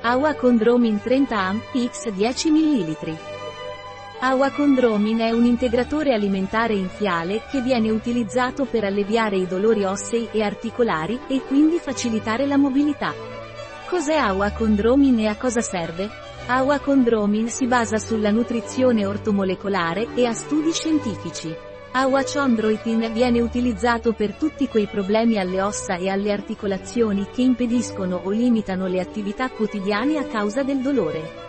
Awa Condromin 30 am, x 10 ml. Awa Condromin è un integratore alimentare in fiale che viene utilizzato per alleviare i dolori ossei e articolari e quindi facilitare la mobilità. Cos'è Awa Condromin e a cosa serve? Awa Condromin si basa sulla nutrizione ortomolecolare e a studi scientifici. Awachondroitin viene utilizzato per tutti quei problemi alle ossa e alle articolazioni che impediscono o limitano le attività quotidiane a causa del dolore.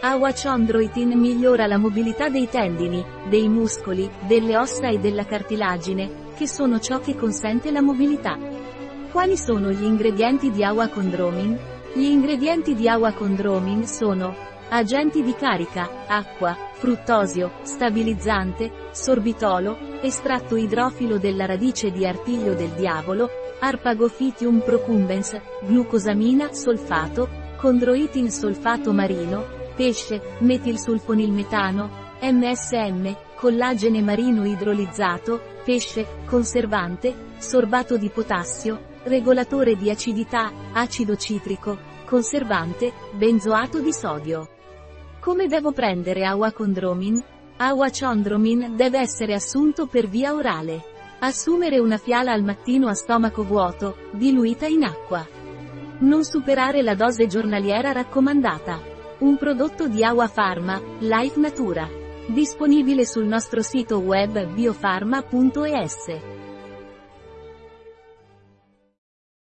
Awachondroitin migliora la mobilità dei tendini, dei muscoli, delle ossa e della cartilagine, che sono ciò che consente la mobilità. Quali sono gli ingredienti di Awachondromin? Gli ingredienti di Awachondromin sono Agenti di carica, acqua, fruttosio, stabilizzante, sorbitolo, estratto idrofilo della radice di artiglio del diavolo, Arpagophytium procumbens, glucosamina, solfato, condroitin solfato marino, pesce, metilsulfonilmetano, MSM, collagene marino idrolizzato, pesce, conservante, sorbato di potassio, regolatore di acidità, acido citrico, conservante, benzoato di sodio. Come devo prendere Awacondromin? Awachondromin deve essere assunto per via orale. Assumere una fiala al mattino a stomaco vuoto, diluita in acqua. Non superare la dose giornaliera raccomandata. Un prodotto di Awa Pharma, Life Natura. Disponibile sul nostro sito web biofarma.es.